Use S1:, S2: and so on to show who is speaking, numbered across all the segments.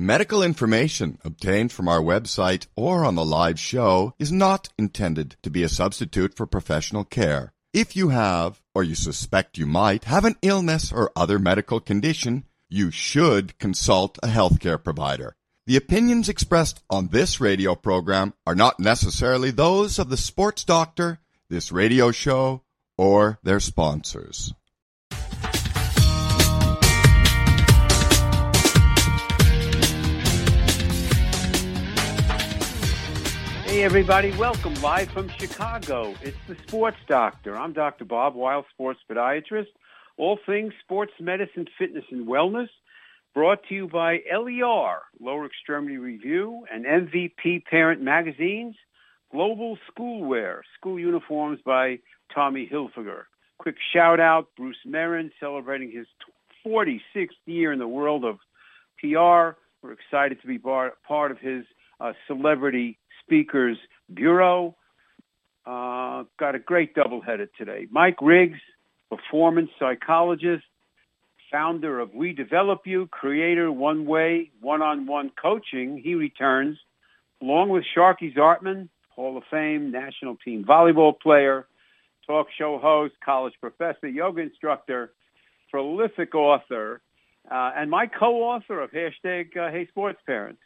S1: Medical information obtained from our website or on the live show is not intended to be a substitute for professional care. If you have, or you suspect you might, have an illness or other medical condition, you should consult a healthcare provider. The opinions expressed on this radio program are not necessarily those of the sports doctor, this radio show, or their sponsors.
S2: Everybody. Welcome live from Chicago. It's the Sports Doctor. I'm Dr. Bob Weil, sports podiatrist. All things sports medicine, fitness, and wellness. Brought to you by LER, Lower Extremity Review, and MVP Parent Magazines. Global Schoolwear, school uniforms by Tommy Hilfiger. Quick shout out, Bruce Marin celebrating his 46th year in the world of PR. We're excited to be part of his uh, celebrity speakers bureau. Uh, got a great double-headed today. Mike Riggs, performance psychologist, founder of We Develop You, creator One Way One-on-One Coaching. He returns along with Sharkie Zartman, Hall of Fame, national team volleyball player, talk show host, college professor, yoga instructor, prolific author, uh, and my co-author of hashtag uh, Hey Sports Parents.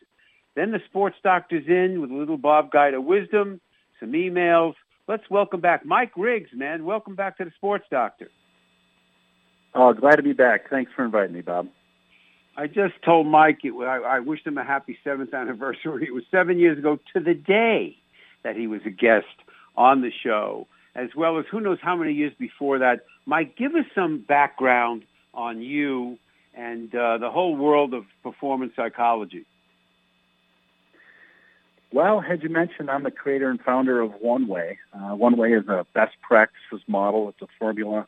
S2: Then the sports doctor's in with a little Bob Guide of wisdom, some emails. Let's welcome back Mike Riggs, man. Welcome back to the sports doctor.
S3: Oh, glad to be back. Thanks for inviting me, Bob.
S2: I just told Mike, it, I, I wished him a happy seventh anniversary. It was seven years ago to the day that he was a guest on the show, as well as who knows how many years before that. Mike, give us some background on you and uh, the whole world of performance psychology.
S3: Well, as you mentioned, I'm the creator and founder of One Way. Uh, One Way is a best practices model. It's a formula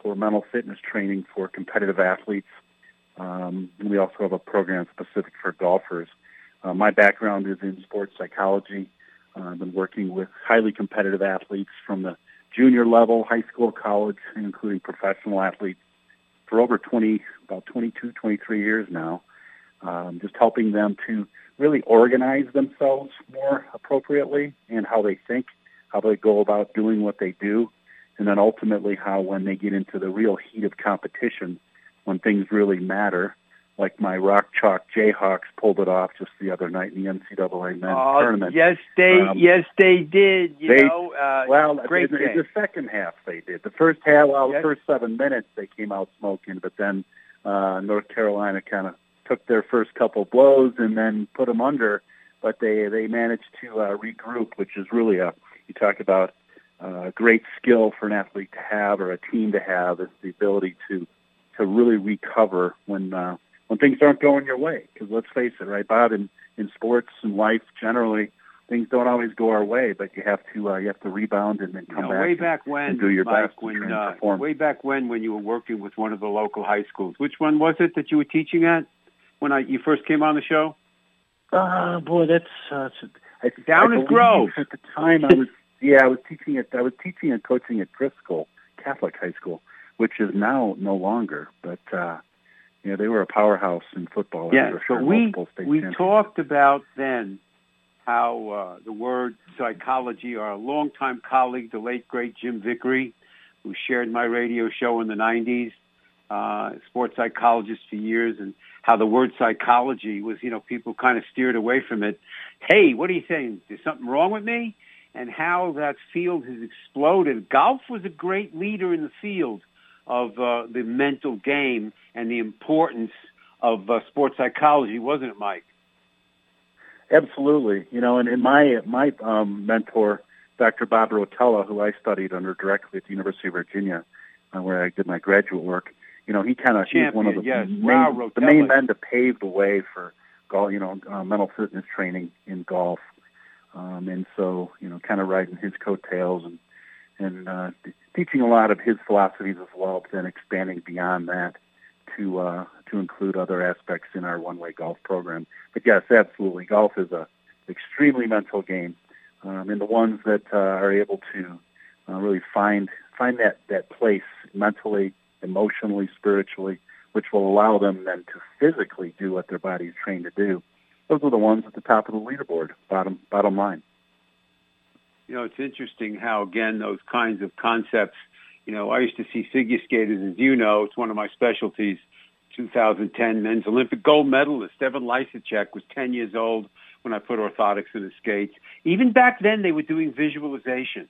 S3: for mental fitness training for competitive athletes. Um, we also have a program specific for golfers. Uh, my background is in sports psychology. Uh, I've been working with highly competitive athletes from the junior level, high school, college, including professional athletes for over 20, about 22, 23 years now. Um, just helping them to really organize themselves more appropriately and how they think, how they go about doing what they do, and then ultimately how when they get into the real heat of competition, when things really matter, like my Rock Chalk Jayhawks pulled it off just the other night in the NCAA men's
S2: oh,
S3: tournament.
S2: Yes, they um, yes they did. You
S3: they,
S2: know, uh,
S3: well,
S2: great
S3: in, in the second half they did. The first half, well,
S2: Yes.
S3: the first seven minutes they came out smoking, but then uh, North Carolina kind of took their first couple blows and then put them under. But they they managed to uh, regroup, which is really a you talk about uh, a great skill for an athlete to have or a team to have is the ability to to really recover when uh, when things aren't going your way. Because let's face it, right, Bob? In in sports and life generally, things don't always go our way, but you have to uh, you have to rebound and then
S2: You
S3: come
S2: know,
S3: back.
S2: way
S3: and-
S2: back when,
S3: and do your
S2: Mike,
S3: best
S2: when uh,
S3: perform.
S2: way back when, when you were working with one of the local high schools. Which one was it that you were teaching at when I you first came on the show?
S3: Uh, boy, that's uh, it's- I,
S2: Downers
S3: I believe
S2: Grove.
S3: At the time, I was yeah, I was teaching at I was teaching and coaching at Driscoll Catholic High School, which is now no longer. But uh, you know, they were a powerhouse in football.
S2: Yeah, so
S3: sure,
S2: we we talked about then how uh, the word psychology. Our longtime colleague, the late great Jim Vickery, who shared my radio show in the '90s, uh, sports psychologist for years, and how the word psychology was, you know, people kind of steered away from it. Hey, what are you saying? There's something wrong with me? And how that field has exploded. Golf was a great leader in the field of uh, the mental game and the importance of uh, sports psychology, wasn't it, Mike?
S3: Absolutely, you know, and, and my my um, mentor, Dr. Bob Rotella, who I studied under directly at the University of Virginia, uh, where I did my graduate work. You know, he kind of he's one of the
S2: yes.
S3: main,
S2: Wow,
S3: the main men to pave the way for golf. You know, uh, mental fitness training in golf, um, and so you know, kind of riding his coattails and and uh, teaching a lot of his philosophies as well, but then expanding beyond that to uh, to include other aspects in our one-way golf program. But yes, absolutely, golf is a extremely mental game, um, and the ones that uh, are able to uh, really find find that that place mentally, emotionally, spiritually, which will allow them then to physically do what their body is trained to do. Those are the ones at the top of the leaderboard. Bottom bottom line.
S2: You know, it's interesting how again those kinds of concepts. You know, I used to see figure skaters, as you know, it's one of my specialties. 2010 men's Olympic gold medalist Evan Lysacek was 10 years old when I put orthotics in his skates. Even back then, they were doing visualization.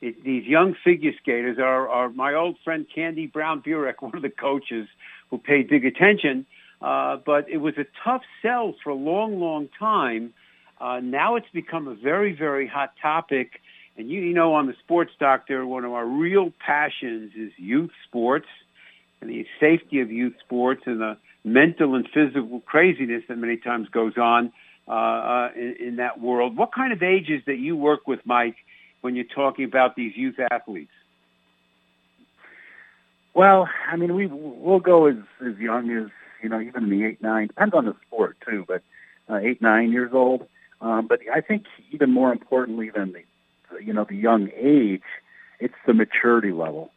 S2: It, these young figure skaters are, are my old friend Candy Brown Burek, one of the coaches who paid big attention. Uh, but it was a tough sell for a long, long time. Uh, now it's become a very, very hot topic. And you, you know, on the Sports Doctor, one of our real passions is youth sports and the safety of youth sports and the mental and physical craziness that many times goes on uh, uh, in, in that world. What kind of ages that you work with, Mike, when you're talking about these youth athletes?
S3: Well, I mean, we we'll go as as young as you know, even in the eight nine depends on the sport too, but uh, eight nine years old. Um, but I think even more importantly than the you know the young age, it's the maturity level.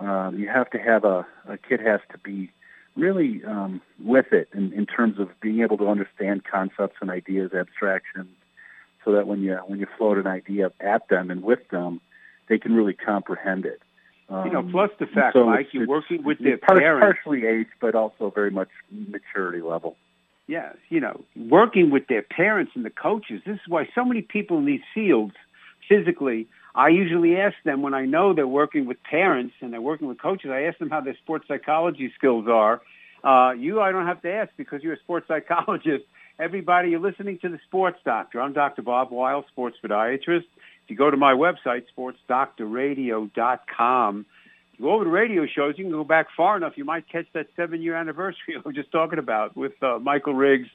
S3: Um, you have to have a a kid has to be really um, with it in, in terms of being able to understand concepts and ideas, abstractions, so that when you when you float an idea at them and with them, they can really comprehend it.
S2: Um, you know, plus the fact, so Mike, you're working with their
S3: par-
S2: parents.
S3: Partially age, but also very much maturity level.
S2: Yes, you know, working with their parents and the coaches. This is why so many people in these fields, physically, I usually ask them when I know they're working with parents and they're working with coaches. I ask them how their sports psychology skills are. Uh, you, I don't have to ask because you're a sports psychologist. Everybody, you're listening to the Sports Doctor. I'm Dr. Bob Weil, sports podiatrist. If you go to my website, sportsdoctorradio.com, if you go over to radio shows, you can go back far enough, you might catch that seven-year anniversary I was just talking about with uh, Michael Riggs.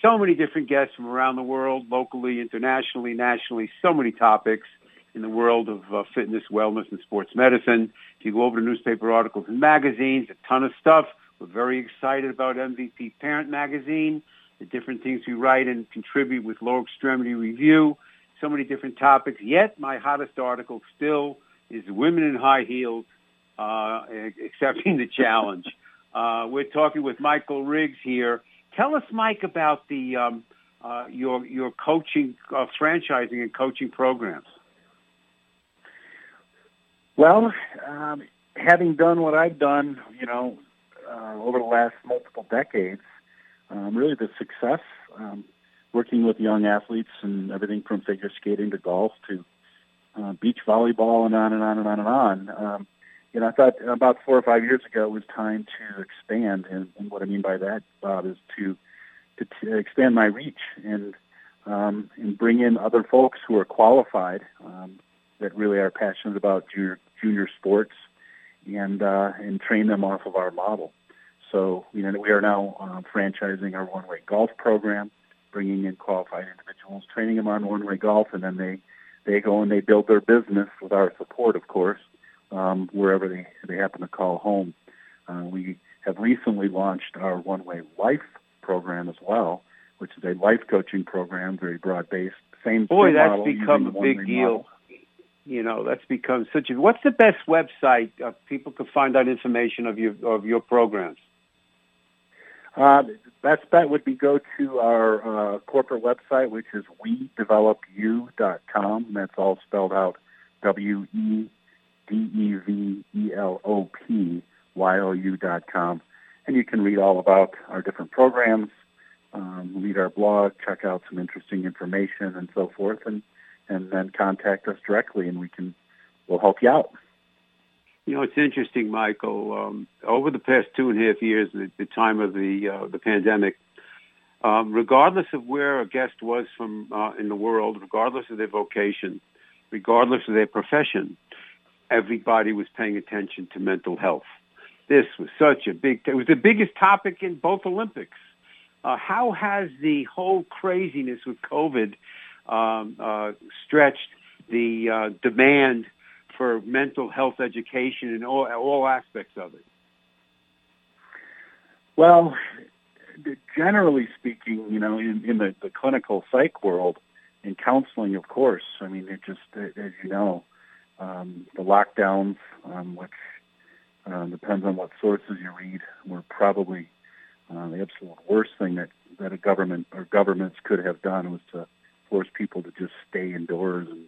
S2: So many different guests from around the world, locally, internationally, nationally, so many topics in the world of uh, fitness, wellness, and sports medicine. If you go over to newspaper articles and magazines, a ton of stuff. We're very excited about MVP Parent Magazine, the different things we write and contribute with Lower Extremity Review so many different topics. Yet my hottest article still is women in high heels, uh, accepting the challenge. Uh, we're talking with Michael Riggs here. Tell us, Mike, about the um, uh, your your coaching, uh, franchising, and coaching programs.
S3: Well, um, having done what I've done, you know, uh, over the last multiple decades, um, really the success um, working with young athletes and everything from figure skating to golf to uh, beach volleyball and on and on and on and on. Um, you know, I thought about four or five years ago it was time to expand, and, and what I mean by that, Bob, is to to, to expand my reach and um, and bring in other folks who are qualified um, that really are passionate about junior junior sports and uh, and train them off of our model. So you know we are now uh, franchising our one way golf program bringing in qualified individuals, training them on one-way golf, and then they they go and they build their business with our support, of course, um, wherever they they happen to call home. Uh, we have recently launched our one-way life program as well, which is a life coaching program, very broad-based. Same
S2: boy, that's
S3: model,
S2: become a big deal.
S3: Model.
S2: You know, that's become such a. What's the best website uh, people can find out information of your of your programs?
S3: Uh, best bet would be go to our uh, corporate website, which is wedevelopu.com. That's all spelled out W E D E V E L O P Y O U dot com. And you can read all about our different programs, um, read our blog, check out some interesting information and so forth, and, and then contact us directly and we can, we'll help you out.
S2: You know, it's interesting, Michael. Um, over the past two and a half years, the, the time of the uh, the pandemic, um, regardless of where a guest was from uh, in the world, regardless of their vocation, regardless of their profession, everybody was paying attention to mental health. This was such a big. It was the biggest topic in both Olympics. Uh, how has the whole craziness with COVID um, uh, stretched the uh, demand for mental health education and all, all aspects of it?
S3: Well, generally speaking, you know, in, in the, the clinical psych world, in counseling, of course, I mean, it just, as you know, um, the lockdowns, um, which uh, depends on what sources you read, were probably uh, the absolute worst thing that, that a government or governments could have done was to force people to just stay indoors and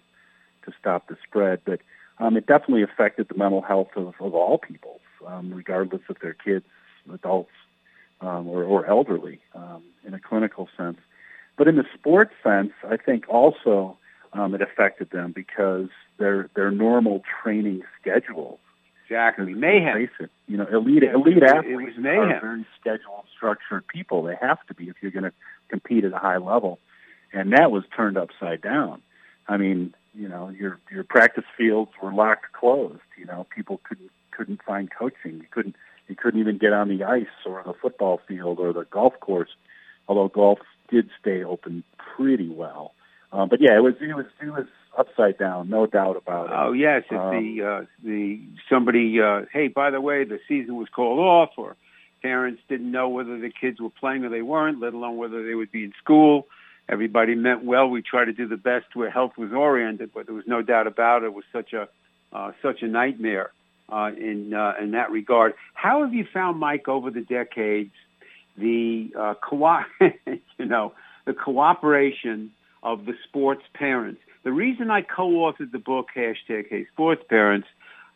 S3: to stop the spread. But um, it definitely affected the mental health of, of all people, um, regardless if they're kids, adults, um, or, or elderly um, in a clinical sense. But in the sports sense, I think also um, it affected them because their their normal training schedules.
S2: Exactly, mayhem.
S3: It, you know, elite elite athletes
S2: it was mayhem.
S3: are very scheduled, structured people. They have to be if you're going to compete at a high level, and that was turned upside down. I mean, you know, your your practice fields were locked closed. You know, people couldn't couldn't find coaching. You couldn't you couldn't even get on the ice or the football field or the golf course. Although golf did stay open pretty well. Um, but yeah, it was it was it was upside down, no doubt about it.
S2: Oh yes, if um, the uh, the somebody uh, hey, by the way, the season was called off, or parents didn't know whether the kids were playing or they weren't, let alone whether they would be in school. Everybody meant well. We tried to do the best where health was oriented, but there was no doubt about it. It was such a uh, such a nightmare uh, in uh, in that regard. How have you found, Mike, over the decades, the uh, co- you know the cooperation of the sports parents. The reason I co-authored the book, hashtag Hey Sports Parents,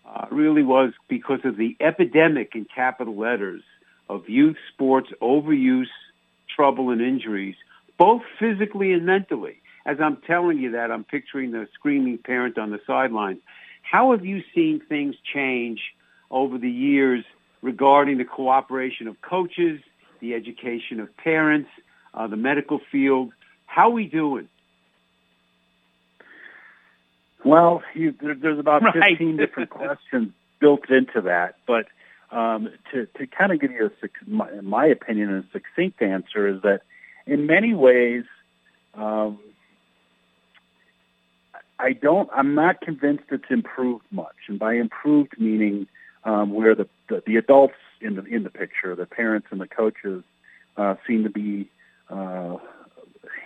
S2: uh, really was because of the epidemic in capital letters of youth sports overuse, trouble, and injuries, both physically and mentally. As I'm telling you that, I'm picturing the screaming parent on the sidelines. How have you seen things change over the years regarding the cooperation of coaches, the education of parents, uh, the medical field? How are we doing?
S3: Well, you, there, there's about right. 15 different questions built into that, but um, to, to kind of give you a, my, in my opinion, a succinct answer is that in many ways, um, I don't, I'm not convinced it's improved much. And by improved meaning um, where the, the, the adults in the, in the picture, the parents and the coaches, uh, seem to be uh,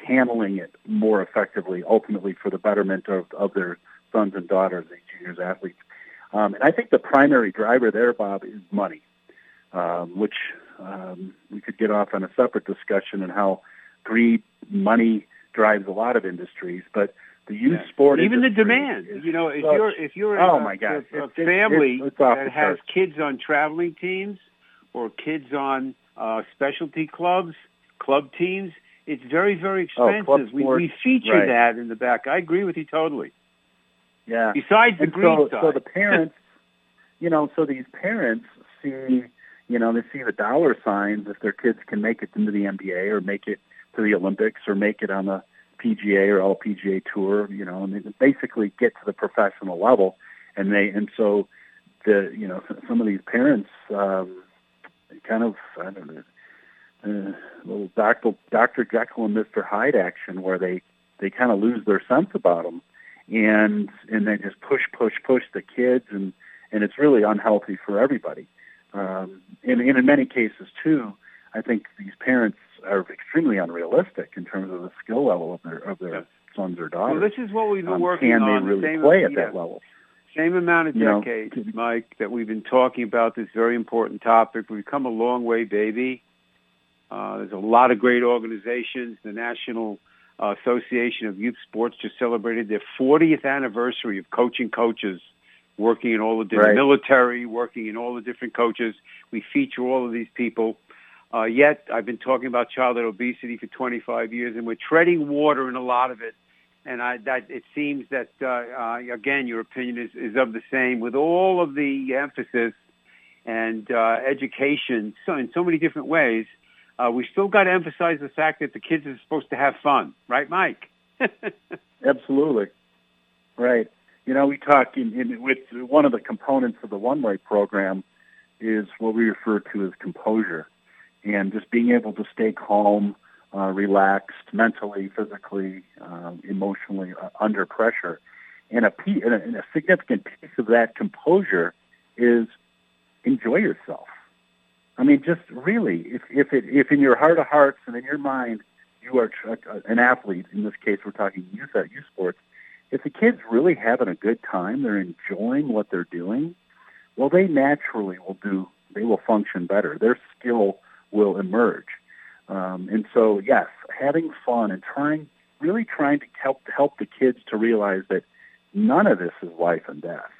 S3: handling it more effectively, ultimately for the betterment of, of their sons and daughters, these juniors athletes. Um, and I think the primary driver there, Bob, is money, um, which um, we could get off on a separate discussion on how greed, money drives a lot of industries. But the youth yeah. sport,
S2: even the demand. You know, if you're if you're
S3: oh
S2: a,
S3: my God,
S2: a, a family it's, it's that has kids on traveling teams or kids on uh, specialty clubs, club teams, it's very very
S3: oh,
S2: expensive.
S3: Oh,
S2: we, we feature
S3: right.
S2: that in the back. I agree with you totally.
S3: Yeah.
S2: Besides the
S3: and
S2: greed
S3: so,
S2: side.
S3: so the parents, you know, so these parents see, you know, they see the dollar signs if their kids can make it into the NBA or make it to the Olympics or make it on the PGA or LPGA tour, you know, and they basically get to the professional level, and they and so the you know some of these parents um, kind of I don't know. Uh, little Dr. Dr. Jekyll and Mr. Hyde action where they they kind of lose their sense about them and and then just push, push, push the kids, and and it's really unhealthy for everybody. Um, and, and in many cases too, I think these parents are extremely unrealistic in terms of the skill level of their of their yeah. sons or daughters.
S2: Well, this is what we've been
S3: um,
S2: working
S3: can
S2: on.
S3: Can they really
S2: same,
S3: play at
S2: yeah.
S3: that level?
S2: Same amount of
S3: you
S2: decades, know, Mike, that we've been talking about this very important topic. We've come a long way, baby. Uh, there's a lot of great organizations. The National uh, Association of Youth Sports just celebrated their 40th anniversary of coaching coaches, working in all the different
S3: right.
S2: military, working in all the different coaches. We feature all of these people. Uh, yet I've been talking about childhood obesity for 25 years, and we're treading water in a lot of it. And I, that it seems that uh, uh, again, your opinion is, is of the same with all of the emphasis and uh, education so in so many different ways uh, we still got to emphasize the fact that the kids are supposed to have fun, right, Mike?
S3: Absolutely, right. You know, we talk in, in with one of the components of the one-way program is what we refer to as composure, and just being able to stay calm, uh, relaxed, mentally, physically, um, emotionally uh, under pressure. And a, and a, and a significant piece of that composure is enjoy yourself I mean, just really, if if it if in your heart of hearts and in your mind you are an athlete, in this case we're talking youth at youth sports, if the kid's really having a good time, they're enjoying what they're doing, well, they naturally will do, they will function better. Their skill will emerge. Um, and so, yes, having fun and trying, really trying to help help the kids to realize that none of this is life and death.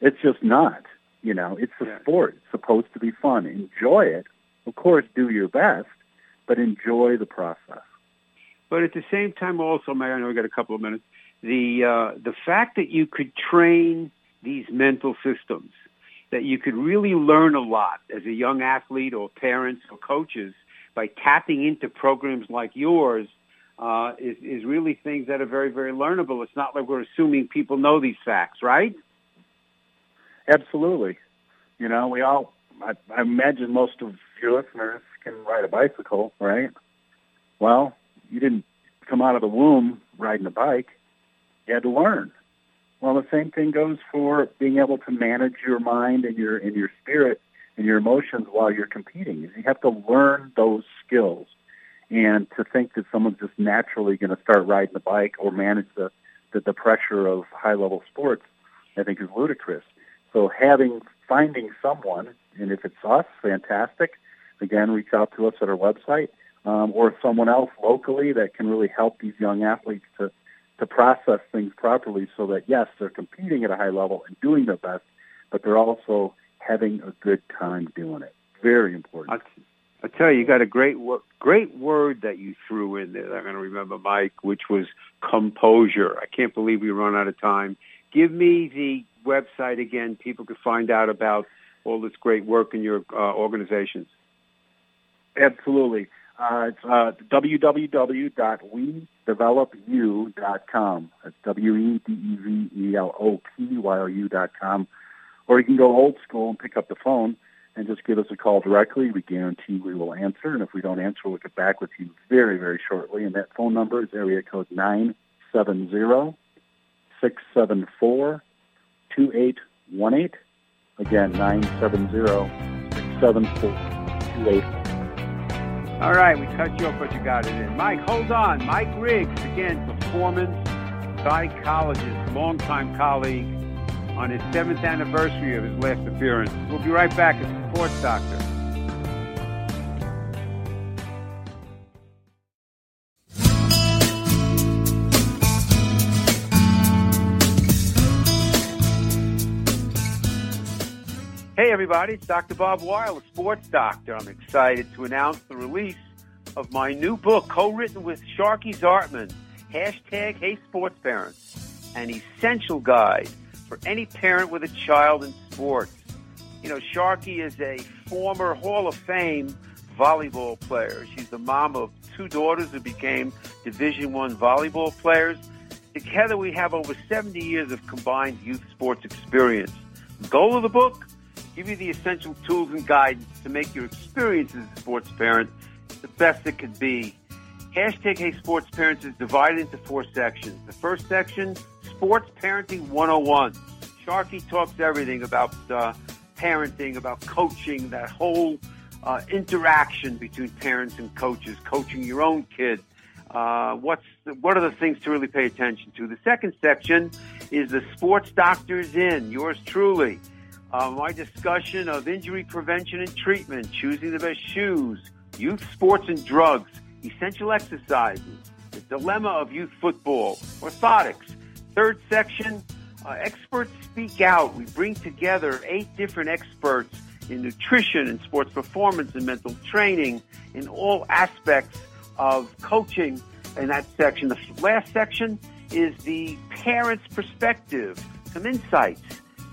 S3: It's just not. You know, it's a yeah. sport. It's supposed to be fun. Enjoy it. Of course, do your best, but enjoy the process.
S2: But at the same time, also, I know we got a couple of minutes. The uh, the fact that you could train these mental systems, that you could really learn a lot as a young athlete or parents or coaches by tapping into programs like yours uh, is, is really things that are very, very learnable. It's not like we're assuming people know these facts, right?
S3: Absolutely. You know, we all, I, I imagine most of your listeners can ride a bicycle, right? Well, you didn't come out of the womb riding a bike. You had to learn. Well, the same thing goes for being able to manage your mind and your and your spirit and your emotions while you're competing. You have to learn those skills. And to think that someone's just naturally going to start riding a bike or manage the, the, the pressure of high level sports, I think is ludicrous. So having finding someone, and if it's us, fantastic. Again, reach out to us at our website, um, or someone else locally that can really help these young athletes to to process things properly, so that yes, they're competing at a high level and doing their best, but they're also having a good time doing it. Very important.
S2: I, I tell you, you got a great great word that you threw in there. I'm going to remember, Mike, which was composure. I can't believe we run out of time. Give me the website again. People can find out about all this great work in your uh, organizations.
S3: Absolutely. Uh, it's uh, www.wedevelopu.com. That's W-E-D-E-V-E-L-O-P-Y-O-U.com. Or you can go old school and pick up the phone and just give us a call directly. We guarantee we will answer. And if we don't answer, we'll get back with you very, very shortly. And that phone number is area code 970 674 2818. Again, 970 674 2818.
S2: All right, we cut you off, but you got it in. Mike, hold on. Mike Riggs, again, performance psychologist, longtime colleague, on his seventh anniversary of his last appearance. We'll be right back as Sports Doctor. Everybody, it's Dr. Bob Weil, a sports doctor. I'm excited to announce the release of my new book, co-written with Sharkie Zartman, hashtag Hey Sports Parents, an essential guide for any parent with a child in sports. You know, Sharkie is a former Hall of Fame volleyball player. She's the mom of two daughters who became Division One volleyball players. Together we have over 70 years of combined youth sports experience. The goal of the book? Give you the essential tools and guidance to make your experience as a sports parent the best it could be. Hashtag Hey Sports Parents is divided into four sections. The first section, Sports Parenting 101. Sharkie talks everything about uh, parenting, about coaching, that whole uh, interaction between parents and coaches, coaching your own kid. Uh, what's the, what are the things to really pay attention to? The second section is the sports doctors in. Yours truly uh, my discussion of injury prevention and treatment, choosing the best shoes, youth sports and drugs, essential exercises, the dilemma of youth football, orthotics. Third section, uh, experts speak out. We bring together eight different experts in nutrition and sports performance and mental training in all aspects of coaching in that section. The last section is the parent's perspective, some insights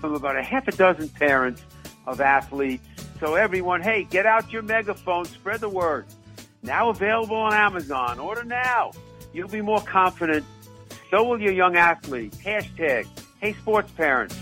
S2: from about a half a dozen parents of athletes. So everyone, hey, get out your megaphone, spread the word. Now available on Amazon. Order now. You'll be more confident. So will your young athletes. Hashtag, hey sports parents.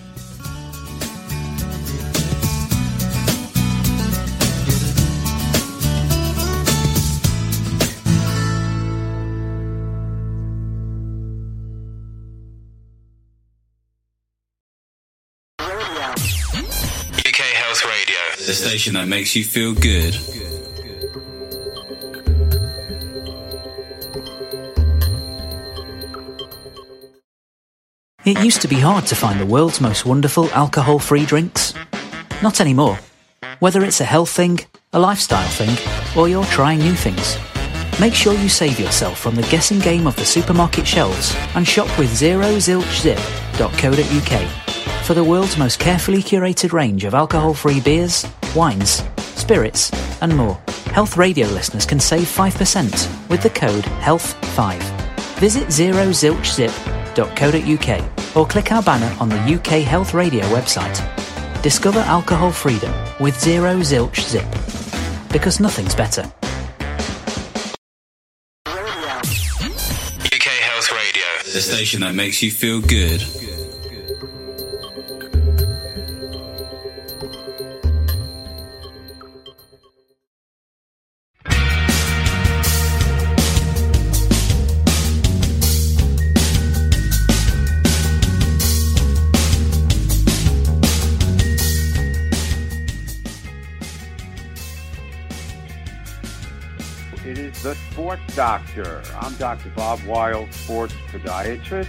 S4: The station that makes you feel good.
S5: It used to be hard to find the world's most wonderful alcohol-free drinks. Not anymore. Whether it's a health thing, a lifestyle thing, or you're trying new things. Make sure you save yourself from the guessing game of the supermarket shelves and shop with zerozilchzip.co.uk for the world's most carefully curated range of alcohol-free beers, wines, spirits, and more. Health radio listeners can save 5% with the code HEALTH5. Visit zerozilchzip.co.uk or click our banner on the UK Health Radio website. Discover alcohol freedom with Zero Zilch Zip. Because nothing's better.
S4: UK Health Radio, the station that makes you feel good.
S2: Doctor. I'm Dr. Bob Weil, sports podiatrist.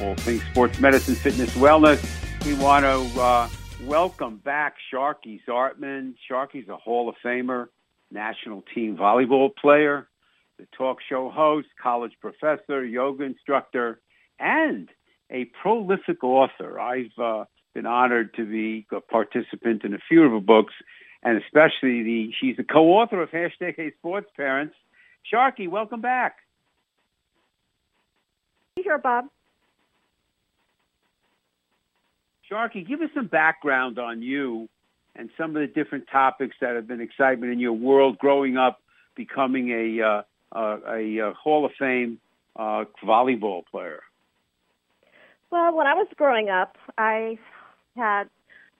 S2: All things sports medicine, fitness, wellness. We want to uh, welcome back Sharkie Zartman. Sharkie's a Hall of Famer, national team volleyball player, the talk show host, college professor, yoga instructor, and a prolific author. I've uh, been honored to be a participant in a few of her books, and especially the she's the co-author of hashtag Hey Sports Parents. Sharkie, welcome back.
S6: Here, Bob.
S2: Sharkie, give us some background on you and some of the different topics that have been excitement in your world growing up, becoming a uh, uh, a, a Hall of Fame uh, volleyball player.
S6: Well, when I was growing up, I had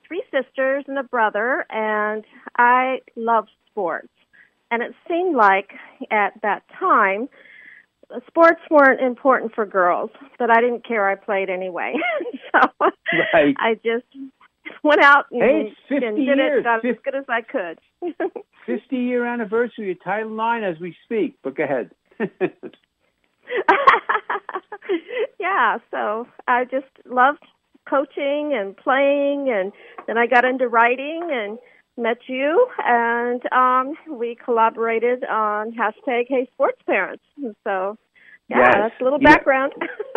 S6: three sisters and a brother, and I loved sports. And it seemed like at that time, sports weren't important for girls, but I didn't care. I played anyway. so
S2: Right.
S6: I just went out and,
S2: Hey, 50
S6: and did
S2: years.
S6: it got as good as I could.
S2: 50 year anniversary of Title IX as we speak. But go ahead.
S6: yeah, so I just loved coaching and playing and then I got into writing and met you and um we collaborated on hashtag Hey Sports Parents. So yeah,
S2: Yes.
S6: that's a little background.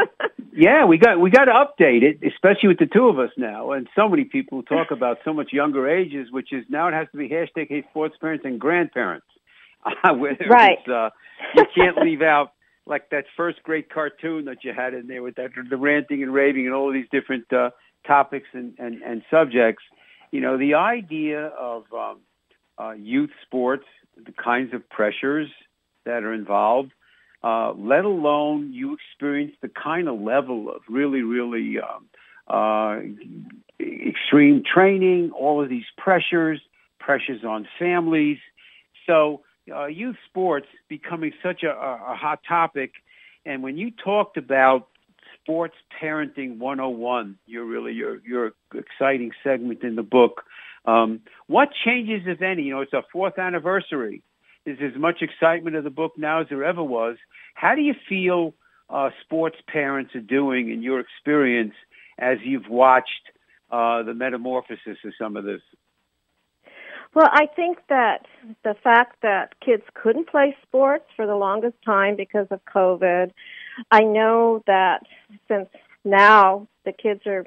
S2: yeah, we got we got to update it, especially with the two of us now, and so many people talk about so much younger ages, which is now it has to be hashtag Hey Sports Parents and grandparents.
S6: Right.
S2: Uh, you can't leave out like that first great cartoon that you had in there with that the ranting and raving and all these different uh, topics and, and, and subjects. You know, the idea of um, uh, youth sports, the kinds of pressures that are involved, uh, let alone you experience the kind of level of really, really um, uh, extreme training, all of these pressures, pressures on families. So uh, youth sports becoming such a, a, a hot topic. And when you talked about sports parenting 101, you're really your your exciting segment in the book. Um, what changes, if any? You know, it's our fourth anniversary. There's as much excitement of the book now as there ever was. How do you feel uh, sports parents are doing in your experience as you've watched uh, the metamorphosis of some of this?
S6: Well, I think that the fact that kids couldn't play sports for the longest time because of COVID, I know that since now the kids are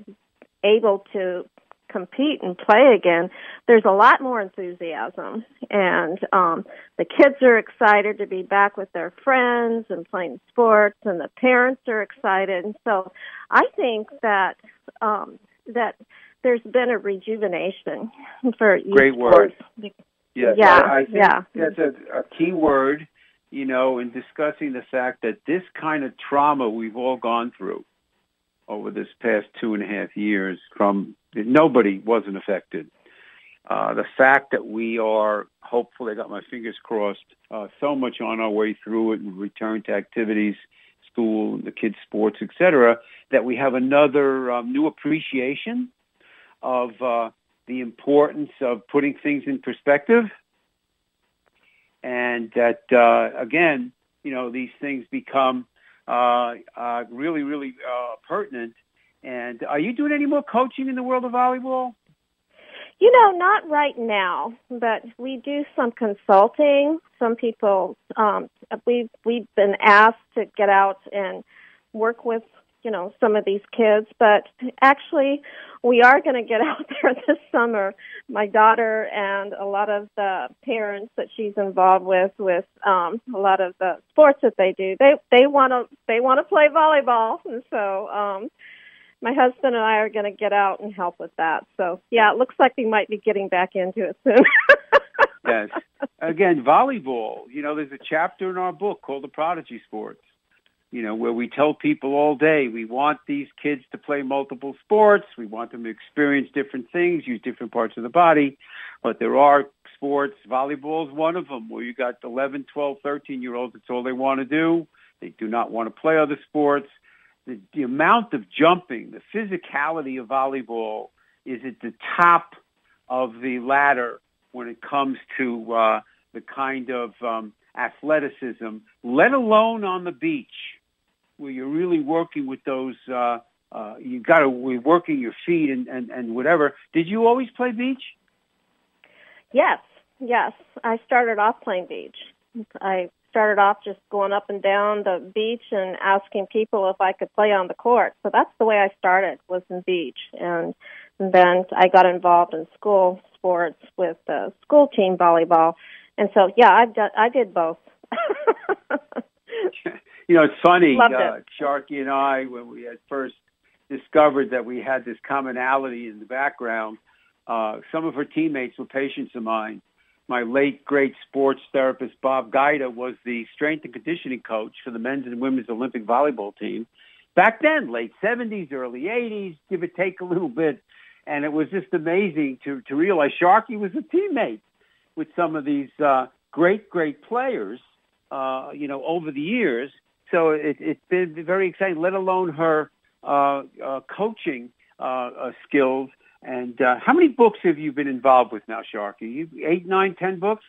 S6: able to compete and play again, there's a lot more enthusiasm. And um, the kids are excited to be back with their friends and playing sports, and the parents are excited. And so I think that um, that there's been a rejuvenation for
S2: Great word.
S6: sports.
S2: Yes,
S6: Yeah,
S2: I, I think
S6: yeah.
S2: that's a, a key word, you know, in discussing the fact that this kind of trauma we've all gone through over this past two and a half years from nobody wasn't affected. Uh, the fact that we are hopeful, I got my fingers crossed, uh, so much on our way through it and return to activities, school, the kids' sports, et cetera, that we have another um, new appreciation of uh, the importance of putting things in perspective, and that uh, again, you know, these things become uh, uh, really, really uh, pertinent And are you doing any more coaching in the world of volleyball?
S6: You know, not right now, but we do some consulting. Some people, um, we've we've been asked to get out and work with you know some of these kids but actually we are going to get out there this summer my daughter and a lot of the parents that she's involved with with um a lot of the sports that they do they they want to they want to play volleyball and so um my husband and I are going to get out and help with that. So, yeah, it looks like we might be getting back into it soon.
S2: yes. Again, volleyball, you know, there's a chapter in our book called The Prodigy Sports you know, where we tell people all day we want these kids to play multiple sports, we want them to experience different things, use different parts of the body, but there are sports, volleyball is one of them, where you got 11, 12, 13 year olds, it's all they want to do. They do not want to play other sports. The, the amount of jumping, the physicality of volleyball is at the top of the ladder when it comes to uh, the kind of um, athleticism, let alone on the beach where you're really working with those. Uh, uh, you got to be working your feet and, and and whatever. Did you always play beach?
S6: Yes, yes. I started off playing beach. I started off just going up and down the beach and asking people if I could play on the court. So that's the way I started was in beach, and, then I got involved in school sports with the school team volleyball. And so, yeah, I've done, I did both.
S2: You know, it's funny, uh, it. Sharkie and I, when we had first discovered that we had this commonality in the background, uh, some of her teammates were patients of mine. My late great sports therapist Bob Gaida was the strength and conditioning coach for the men's and women's Olympic volleyball team. Back then, late 70s, early 80s, give or take a little bit. And it was just amazing to, to realize Sharkie was a teammate with some of these uh, great, great players, uh, you know, over the years. So it, it's been very exciting, let alone her uh, uh, coaching uh, uh, skills. And uh, how many books have you been involved with now, Sharkie? You eight, nine, ten books?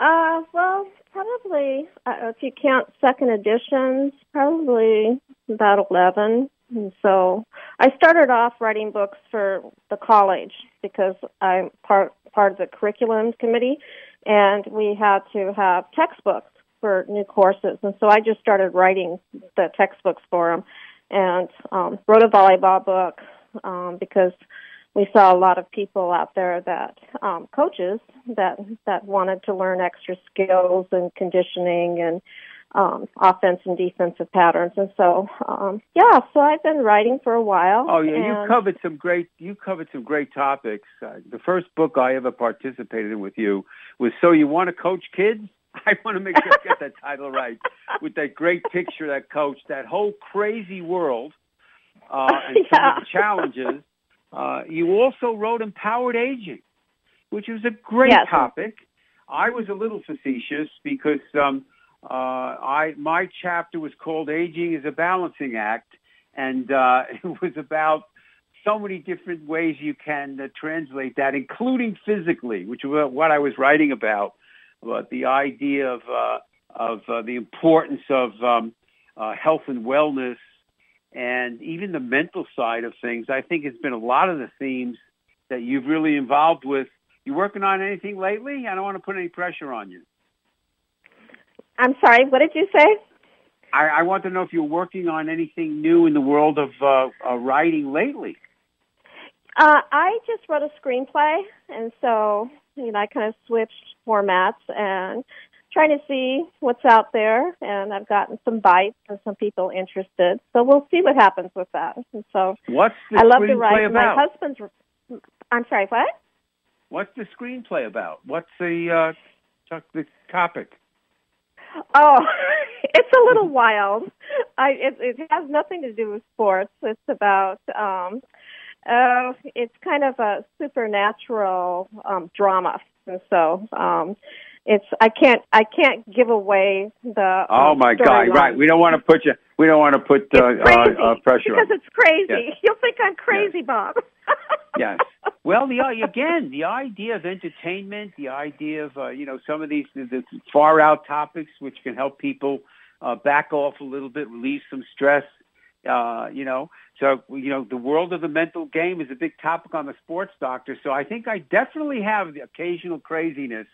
S6: Uh, well, probably uh, if you count second editions, probably about eleven. And so I started off writing books for the college because I'm part part of the curriculum committee, and we had to have textbooks for new courses, and so I just started writing the textbooks for them, and um, wrote a volleyball book um, because we saw a lot of people out there that um, coaches that that wanted to learn extra skills and conditioning and um, offense and defensive patterns. And so, um, yeah, so I've been writing for a while.
S2: Oh yeah, you covered some great you covered some great topics. Uh, the first book I ever participated in with you was "So You Want to Coach Kids." I want to make sure I get that title right with that great picture, that coach, that whole crazy world, uh, and yeah. some of the challenges. Uh, you also wrote Empowered Aging, which was a great yes. topic. I was a little facetious because um, uh, I my chapter was called "Aging is a Balancing Act," and uh, it was about so many different ways you can uh, translate that, including physically, which was what I was writing about but the idea of uh, of uh, the importance of um, uh, health and wellness, and even the mental side of things, I think has been a lot of the themes that you've really involved with. You working on anything lately? I don't want to put any pressure on you.
S6: I'm sorry. What did you say?
S2: I, I want to know if you're working on anything new in the world of uh, uh, writing lately.
S6: Uh, I just wrote a screenplay, and so you know I kind of switched formats and trying to see what's out there. And I've gotten some bites and some people interested. So we'll see what happens with that. And so
S2: what's the I love to write.
S6: About? My husband's. I'm sorry. What?
S2: What's the screenplay about? What's the uh, the topic?
S6: Oh, it's a little wild. I it, it has nothing to do with sports. It's about um uh it's kind of a supernatural um drama and so um, it's I can't I can't give away the.
S2: Oh
S6: um,
S2: my God! Right, we don't want to put you. We don't want to put uh, uh, uh, pressure
S6: because
S2: on.
S6: it's crazy. Yes. You'll think I'm crazy, yes. Bob.
S2: yes. Well, the again, the idea of entertainment, the idea of uh, you know some of these the far out topics which can help people uh, back off a little bit, release some stress. Uh, you know, so you know, the world of the mental game is a big topic on the Sports Doctor. So I think I definitely have the occasional craziness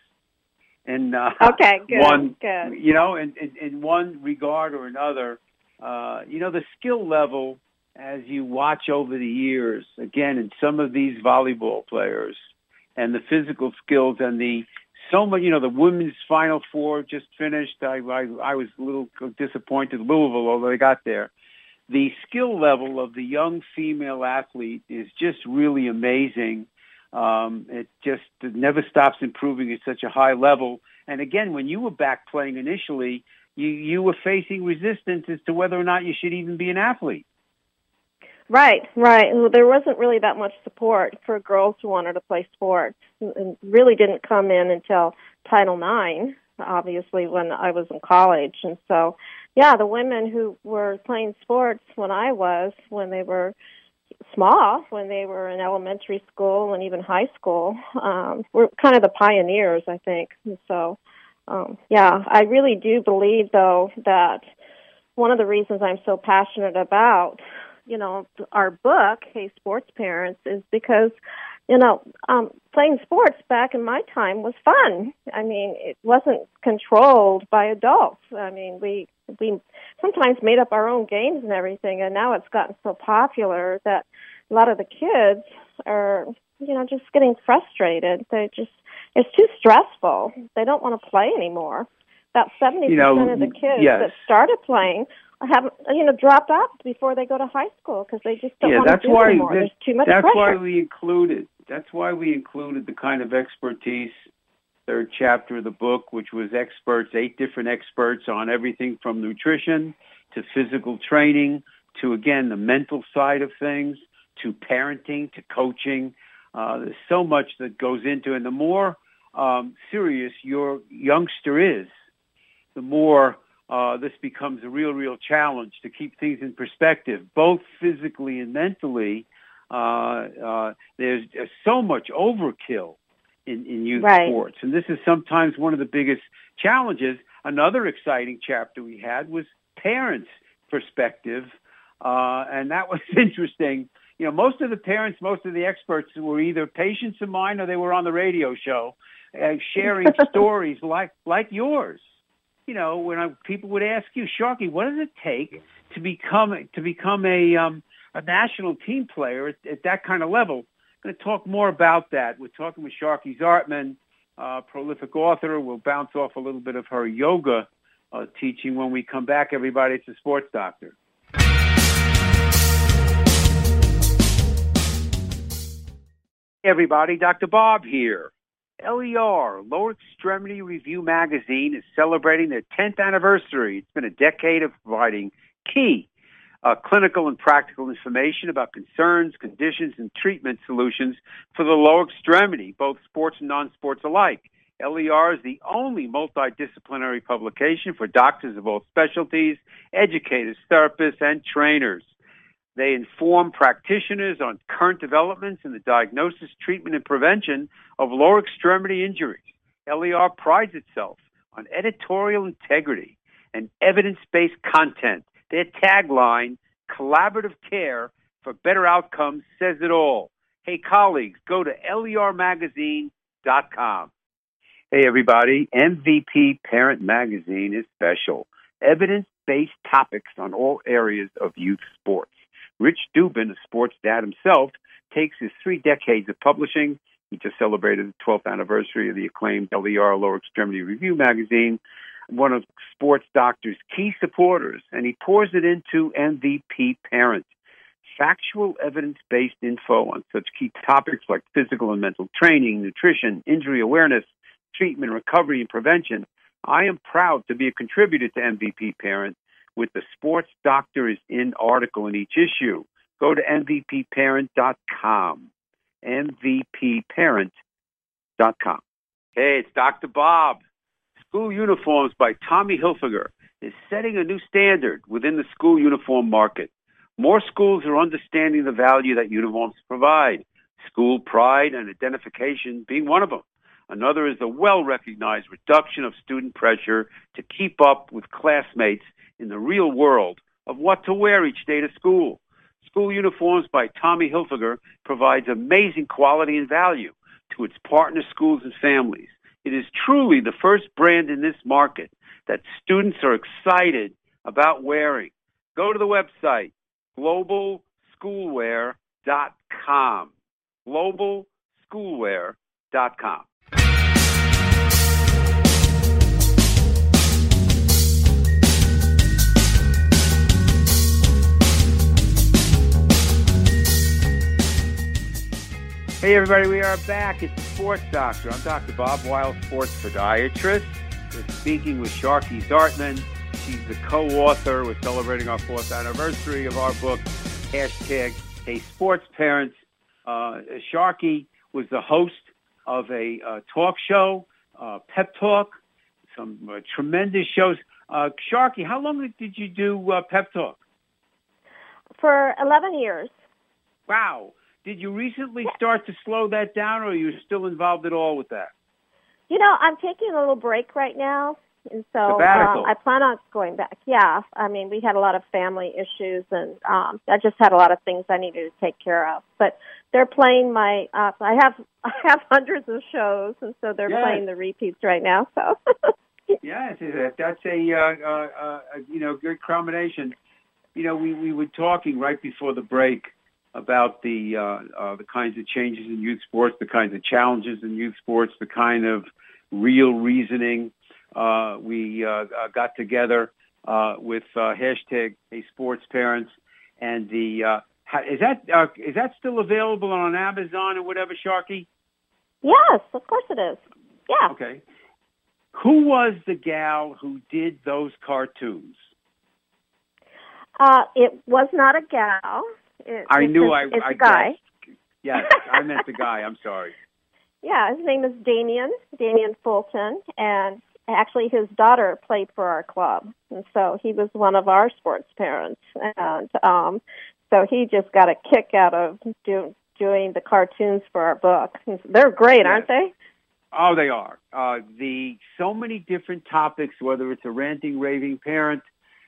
S2: in uh,
S6: okay, good,
S2: one,
S6: good.
S2: you know, in, in, in one regard or another. Uh, you know, the skill level as you watch over the years, again, in some of these volleyball players and the physical skills and the so much, you know, the women's Final Four just finished. I, I, I was a little disappointed Louisville, although they got there. The skill level of the young female athlete is just really amazing. Um, it just never stops improving at such a high level. And again, when you were back playing initially, you, you were facing resistance as to whether or not you should even be an athlete.
S6: Right, right. Well, There wasn't really that much support for girls who wanted to play sports. It really didn't come in until Title IX, obviously, when I was in college. And so, yeah, the women who were playing sports when I was, when they were small, when they were in elementary school and even high school, um, were kind of the pioneers, I think. And so, um, yeah, I really do believe, though, that one of the reasons I'm so passionate about you know our book hey sports parents is because you know um playing sports back in my time was fun i mean it wasn't controlled by adults i mean we we sometimes made up our own games and everything and now it's gotten so popular that a lot of the kids are you know just getting frustrated they just it's too stressful they don't want to play anymore about seventy
S2: You know,
S6: percent of the kids
S2: yes.
S6: that started playing have you know dropped out before they go to high school because they just don't
S2: yeah,
S6: want to do
S2: why
S6: it anymore.
S2: that-
S6: There's too much
S2: that's
S6: pressure.
S2: why we included that's why we included the kind of expertise third chapter of the book which was experts eight different experts on everything from nutrition to physical training to again the mental side of things to parenting to coaching uh, there's so much that goes into it and the more um, serious your youngster is the more uh, this becomes a real, real challenge to keep things in perspective, both physically and mentally. Uh, uh, there's so much overkill in, in youth
S6: Right.
S2: sports, and this is sometimes one of the biggest challenges. Another exciting chapter we had was parents' perspective, uh, and that was interesting. You know, most of the parents, most of the experts were either patients of mine or they were on the radio show, uh, sharing stories like like yours you know, when I, people would ask you, Sharkie, what does it take to become to become a um, a national team player at, at that kind of level? I'm going to talk more about that. We're talking with Sharkie Zartman, uh, prolific author. We'll bounce off a little bit of her yoga uh, teaching when we come back. Everybody, it's a sports doctor. Hey everybody, Dr. Bob here. LER, Lower Extremity Review Magazine, is celebrating their 10th anniversary. It's been a decade of providing key uh, clinical and practical information about concerns, conditions, and treatment solutions for the lower extremity, both sports and non-sports alike. LER is the only multidisciplinary publication for doctors of all specialties, educators, therapists, and trainers. They inform practitioners on current developments in the diagnosis, treatment, and prevention of lower extremity injuries. LER prides itself on editorial integrity and evidence-based content. Their tagline, collaborative care for better outcomes, says it all. Hey, colleagues, go to lermagazine.com. Hey, everybody. MVP Parent Magazine is special. Evidence-based topics on all areas of youth sports. Rich Dubin, a sports dad himself, takes his three decades of publishing. He just celebrated the 12th anniversary of the acclaimed LER Lower Extremity Review magazine, one of Sports Doctor's key supporters, and he pours it into MVP Parent. Factual evidence based info on such key topics like physical and mental training, nutrition, injury awareness, treatment, recovery, and prevention. I am proud to be a contributor to MVP Parent with the Sports Doctor is in article in each issue. Go to MVPparent.com. MVPparent.com. Hey, it's Dr. Bob. School Uniforms by Tommy Hilfiger is setting a new standard within the school uniform market. More schools are understanding the value that uniforms provide, school pride and identification being one of them. Another is the well-recognized reduction of student pressure to keep up with classmates in the real world of what to wear each day to school. School Uniforms by Tommy Hilfiger provides amazing quality and value to its partner schools and families. It is truly the first brand in this market that students are excited about wearing. Go to the website, globalschoolwear.com. Globalschoolwear.com. Hey everybody, we are back. It's the Sports Doctor. I'm Dr. Bob Weil, sports podiatrist. We're speaking with Sharkie Zartman. She's the co-author. We're celebrating our fourth anniversary of our book, hashtag Hey Sports Parents. Uh, Sharkie was the host of a uh, talk show, uh, Pep Talk, some uh, tremendous shows. Uh, Sharkie, how long did you do uh, Pep Talk?
S6: For 11 years.
S2: Wow. Did you recently start to slow that down, or are you still involved at all with that?
S6: You know, I'm taking a little break right now, and so um, I plan on going back. Yeah, I mean, we had a lot of family issues, and um, I just had a lot of things I needed to take care of. But they're playing my. Uh, I have I have hundreds of shows, and so they're
S2: Yes.
S6: playing the repeats right now. So.
S2: Yes, that's a uh, uh, uh, you know good combination. You know, we we were talking right before the break about the uh, uh, the kinds of changes in youth sports, the kinds of challenges in youth sports, the kind of real reasoning. Uh, we uh, uh, got together uh, with uh, hashtag Hey Sports Parents, and the uh, is that uh, is that still available on Amazon or whatever, Sharkie?
S6: yes, of course it is. Yeah.
S2: Okay. Who was the gal who did those cartoons?
S6: Uh, it was not a gal. It,
S2: I
S6: it's
S2: knew I.
S6: it's
S2: I
S6: a guy.
S2: guessed. Yes, I meant the guy. I'm sorry.
S6: Yeah, his name is Damien, Damien Fulton, and actually his daughter played for our club, and so he was one of our sports parents, and um, so he just got a kick out of do, doing the cartoons for our book. They're great, aren't they?
S2: Oh, they are. Uh, the so many different topics, whether it's a ranting, raving parent,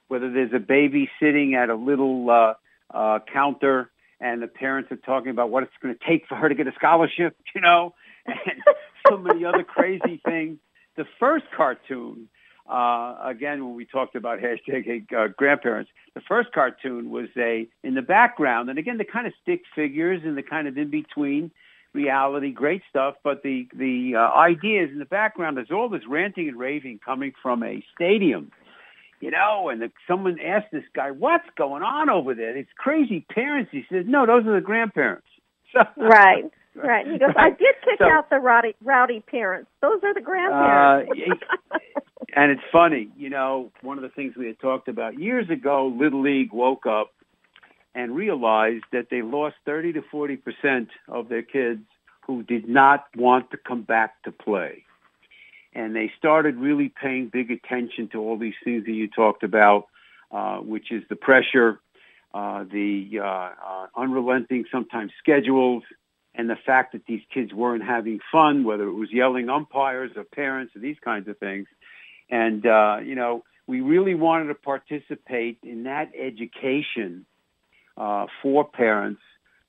S2: whether there's a baby sitting at a little uh, uh, counter and the parents are talking about what it's going to take for her to get a scholarship, you know, and so many other crazy things. The first cartoon, uh, again, when we talked about hashtag uh, grandparents, the first cartoon was a in the background, and again, the kind of stick figures and the kind of in between reality, great stuff. But the the uh, idea is in the background. There's all this ranting and raving coming from a stadium, you know. And the, someone asked this guy, "What's going on over there? It's crazy parents." He says, "No, those are the grandparents." So,
S6: Right, right. He goes, I did kick
S2: So-
S6: out the rowdy, rowdy parents. Those are the grandparents.
S2: Uh, And it's funny, you know, one of the things we had talked about years ago, Little League woke up and realized that they lost 30 to 40 percent of their kids who did not want to come back to play. And they started really paying big attention to all these things that you talked about, uh, which is the pressure, uh, the uh, uh, unrelenting sometimes schedules, and the fact that these kids weren't having fun, whether it was yelling umpires or parents or these kinds of things. And, uh, you know, we really wanted to participate in that education uh, for parents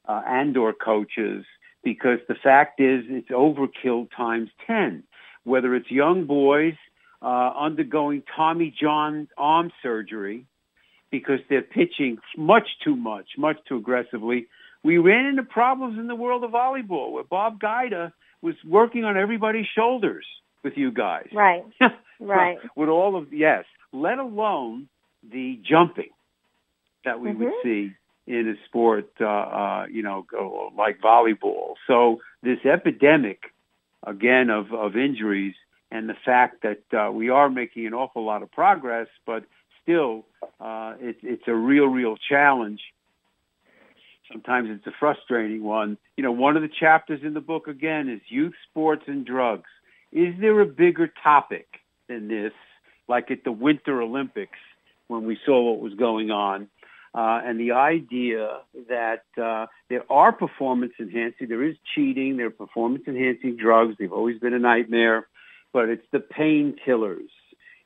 S2: and or coaches because the fact is it's overkill times 10. Whether it's young boys uh, undergoing Tommy John arm surgery because they're pitching much too much, much too aggressively. We ran into problems in the world of volleyball where Bob Gajda was working on everybody's shoulders with you guys.
S6: right, right.
S2: with all of yes, let alone the jumping that we would
S6: Mhm.
S2: see in a sport, uh, uh, you know, go, like volleyball. So this epidemic, again, of, of injuries and the fact that uh, we are making an awful lot of progress, but still, uh, it, it's a real, real challenge. Sometimes it's a frustrating one. You know, one of the chapters in the book, again, is youth sports and drugs. Is there a bigger topic than this, like at the Winter Olympics when we saw what was going on? Uh, and the idea that uh, there are performance enhancing, there is cheating, there are performance enhancing drugs. They've always been a nightmare, but it's the painkillers.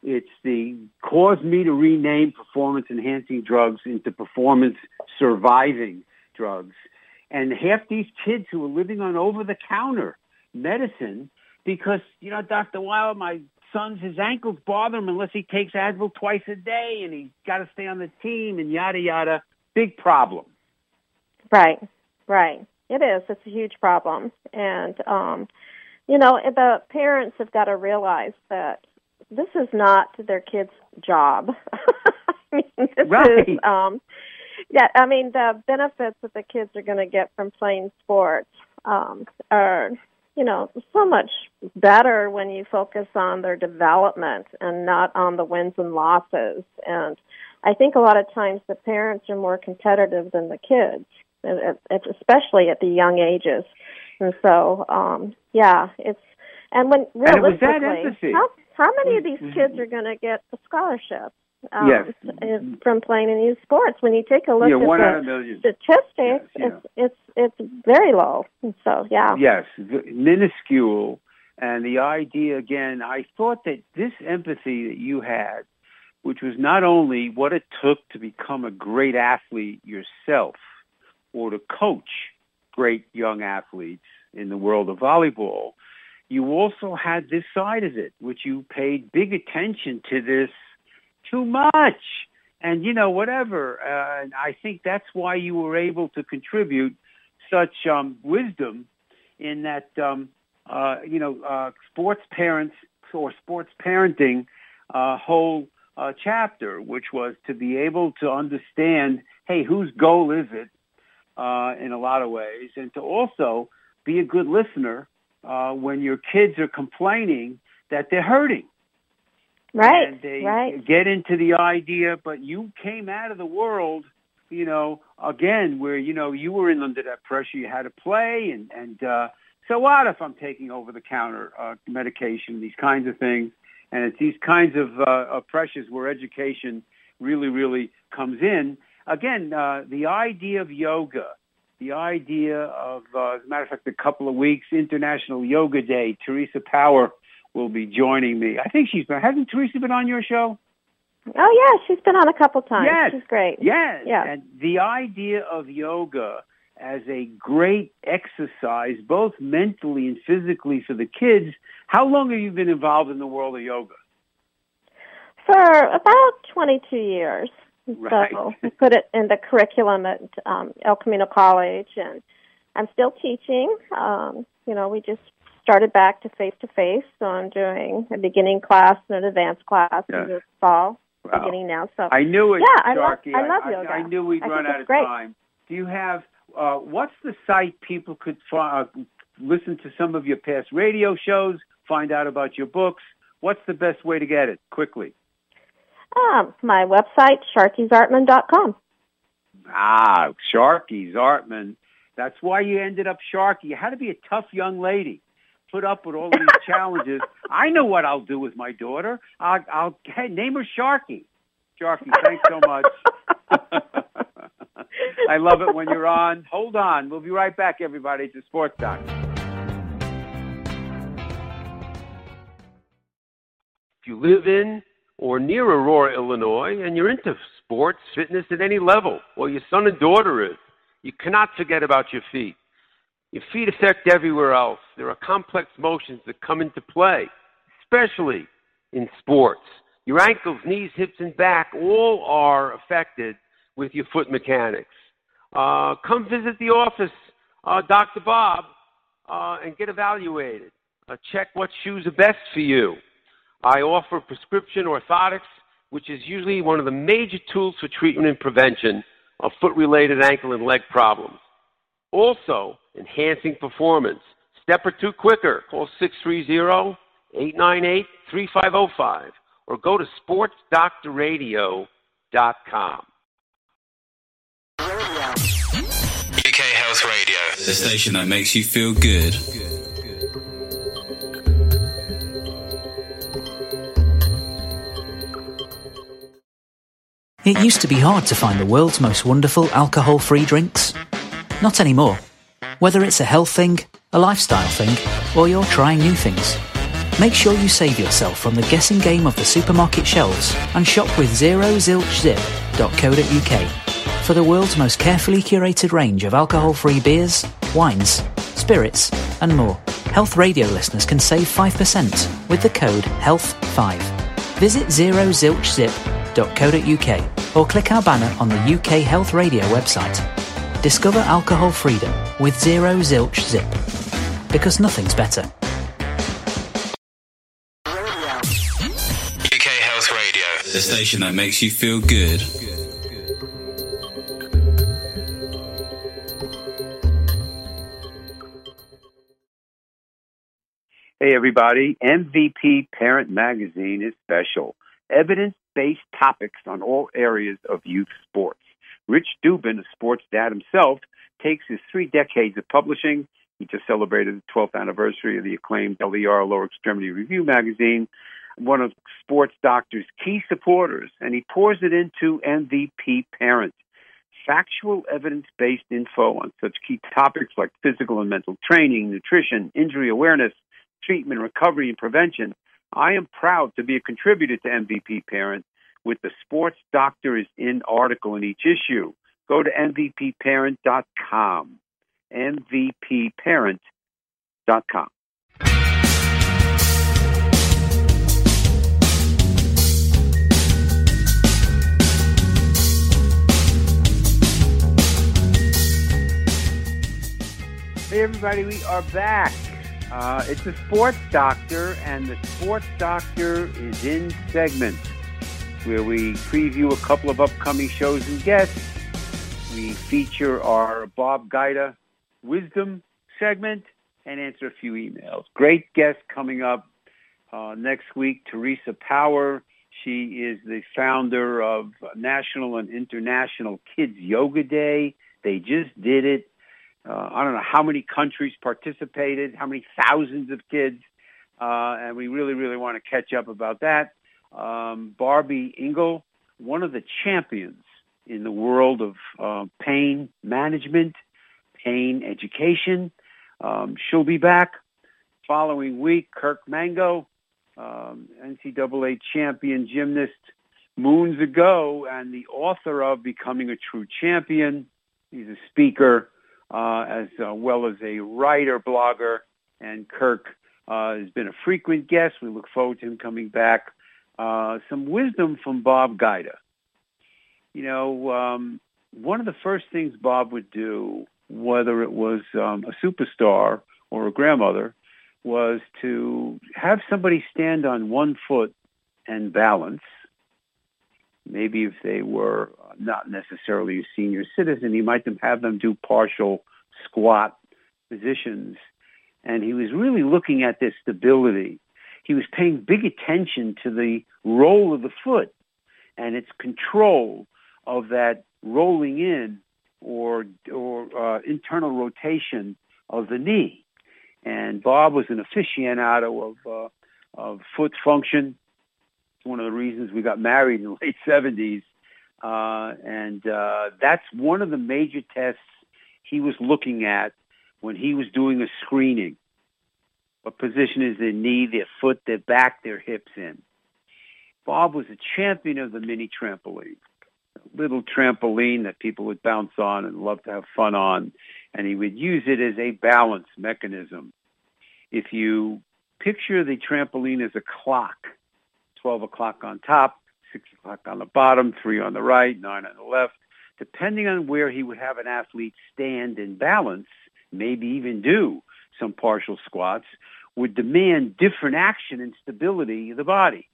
S2: It's the caused me to rename performance enhancing drugs into performance surviving drugs. And half these kids who are living on over the counter medicine because, you know, Dr. Weil, my son's his ankles bother him unless he takes Advil twice a day and he's got to stay on the team and yada yada. Big problem.
S6: Right, right. It is. It's a huge problem. And um you know, the parents have got to realize that this is not their kid's job. I mean, this
S2: right.
S6: is um yeah, I mean the benefits that the kids are going to get from playing sports um are you know, so much better when you focus on their development and not on the wins and losses. And I think a lot of times the parents are more competitive than the kids, especially at the young ages. And so, um, yeah, it's and when realistically, how how many of these kids are going to get a scholarship? Um,
S2: yes.
S6: from playing in these sports. When you take a look
S2: yeah,
S6: at
S2: one
S6: the
S2: million.
S6: statistics,
S2: Yes, yeah.
S6: it's it's it's very low. So, yeah.
S2: Yes, minuscule. And the idea, again, I thought that this empathy that you had, which was not only what it took to become a great athlete yourself or to coach great young athletes in the world of volleyball, you also had this side of it, which you paid big attention to this too much. And, you know, whatever. Uh, and I think that's why you were able to contribute such um, wisdom in that, um, uh, you know, uh, sports parents or sports parenting uh, whole uh, chapter, which was to be able to understand, hey, whose goal is it uh, in a lot of ways, and to also be a good listener uh, when your kids are complaining that they're hurting.
S6: Right,
S2: And they
S6: right.
S2: get into the idea, but you came out of the world, you know, again, where, you know, you were in under that pressure. You had to play and, and, uh, so what if I'm taking over the counter, uh, medication, these kinds of things. And it's these kinds of, uh, of pressures where education really, really comes in. Again, uh, the idea of yoga, the idea of, uh, as a matter of fact, a couple of weeks, International Yoga Day, Teresa Power will be joining me. I think she's been, hasn't Teresa been on your show?
S6: Oh yeah, she's been on a couple times.
S2: Yes.
S6: She's great.
S2: Yes.
S6: Yeah.
S2: And the idea of yoga as a great exercise, both mentally and physically for the kids. How long have you been involved in the world of yoga?
S6: For about 22 years.
S2: Right.
S6: So we put it in the curriculum at um, El Camino College, and I'm still teaching. Um, you know, we just started back to face to face, so I'm doing a beginning class and an advanced class
S2: Yeah.
S6: in the fall,
S2: Wow.
S6: beginning now. So
S2: I knew it,
S6: Yeah, I love-
S2: Sharkie.
S6: I love
S2: I,
S6: yoga.
S2: I knew we'd
S6: I
S2: run out of
S6: great.
S2: time. Do you have, uh, what's the site people could uh, listen to some of your past radio shows, find out about your books? What's the best way to get it? Quickly.
S6: um, my website, sharkiezartman.com.
S2: Ah, Sharkie Zartman. That's why you ended up Sharkie. You had to be a tough young lady. Put up with all these challenges. I know what I'll do with my daughter. I'll, I'll hey, name her Sharkie. Sharkie, thanks so much. I love it when you're on. Hold on. We'll be right back, everybody. A Sports Doc.
S7: If you live in or near Aurora, Illinois, and you're into sports, fitness at any level, or your son and daughter is, you cannot forget about your feet. Your feet affect everywhere else. There are complex motions that come into play, especially in sports. Your ankles, knees, hips, and back all are affected with your foot mechanics. Uh, come visit the office, uh, Dr. Bob, uh, and get evaluated. Uh, check what shoes are best for you. I offer prescription orthotics, which is usually one of the major tools for treatment and prevention of foot-related ankle and leg problems. Also, enhancing performance. Step or two quicker. Call 630-898-3505 or go to sportsdoctorradio.com.
S4: UK Health Radio, the station that makes you feel good.
S5: It used to be hard to find the world's most wonderful alcohol free drinks. Not anymore. Whether it's a health thing, a lifestyle thing, or you're trying new things. Make sure you save yourself from the guessing game of the supermarket shelves and shop with zerozilchzip.co.uk for the world's most carefully curated range of alcohol-free beers, wines, spirits and more. Health Radio listeners can save 5% with the code HEALTH5. Visit zerozilchzip.co.uk or click our banner on the UK Health Radio website. Discover alcohol freedom with Zero Zilch Zip. Because nothing's better.
S4: UK Health Radio, the station that makes you feel good.
S2: Hey, everybody. MVP Parent Magazine is special. Evidence based topics on all areas of youth sports. Rich Dubin, a sports dad himself, takes his three decades of publishing. He just celebrated the 12th anniversary of the acclaimed LER Lower Extremity Review magazine, one of Sports Doctor's key supporters, and he pours it into MVP Parent. Factual evidence based info on such key topics like physical and mental training, nutrition, injury awareness, treatment, recovery, and prevention. I am proud to be a contributor to MVP Parent with the Sports Doctor is in article in each issue. Go to MVPparent.com. MVPparent.com. Hey, everybody, we are back. Uh, it's the Sports Doctor, and the Sports Doctor is in segments where we preview a couple of upcoming shows and guests. We feature our Bob Gajda Wisdom segment and answer a few emails. Great guest coming up uh, next week, Teresa Power. She is the founder of National and International Kids Yoga Day. They just did it. Uh, I don't know how many countries participated, how many thousands of kids, uh, and we really, really want to catch up about that. Um, Barby Ingle, one of the champions in the world of uh, pain management, pain education. Um, she'll be back following week. Kirk Mango, um, NCAA champion gymnast moons ago, and the author of Becoming a True Champion. He's a speaker uh, as uh, well as a writer, blogger, and Kirk uh, has been a frequent guest. We look forward to him coming back. Uh, some wisdom from Bob Gajda. You know, um, one of the first things Bob would do, whether it was um, a superstar or a grandmother, was to have somebody stand on one foot and balance. Maybe if they were not necessarily a senior citizen, he might have them do partial squat positions. And he was really looking at this stability. He was paying big attention to the roll of the foot and its control of that rolling in or or uh, internal rotation of the knee. And Bob was an aficionado of uh, of foot function. It's one of the reasons we got married in the late seventies, uh, and uh, that's one of the major tests he was looking at when he was doing a screening. What position is their knee, their foot, their back, their hips in? Bob was a champion of the mini trampoline, a little trampoline that people would bounce on and love to have fun on, and he would use it as a balance mechanism. If you picture the trampoline as a clock, 12 o'clock on top, 6 o'clock on the bottom, 3 on the right, 9 on the left, depending on where he would have an athlete stand and balance, maybe even do some partial squats, would demand different action and stability of the body.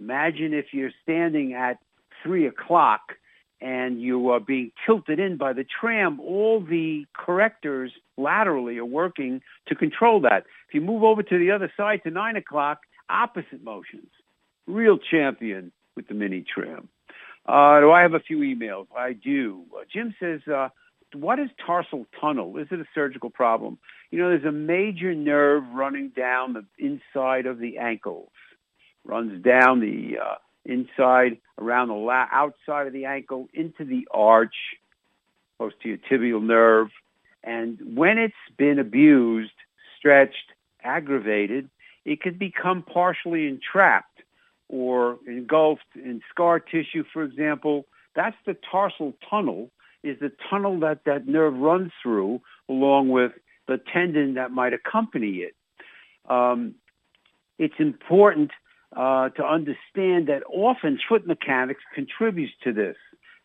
S2: Imagine if you're standing at three o'clock and you are being tilted in by the tram, all the correctors laterally are working to control that. If you move over to the other side to nine o'clock, opposite motions. Real champion with the mini tram. Uh, do I have a few emails? I do. Uh, Jim says, uh, what is tarsal tunnel? Is it a surgical problem? You know, there's a major nerve running down the inside of the ankles, runs down the uh, inside, around the la- outside of the ankle, into the arch, close to your tibial nerve. And when it's been abused, stretched, aggravated, it could become partially entrapped or engulfed in scar tissue, for example. That's the tarsal tunnel, is the tunnel that that nerve runs through along with the tendon that might accompany it. Um, it's important uh, to understand that often foot mechanics contributes to this.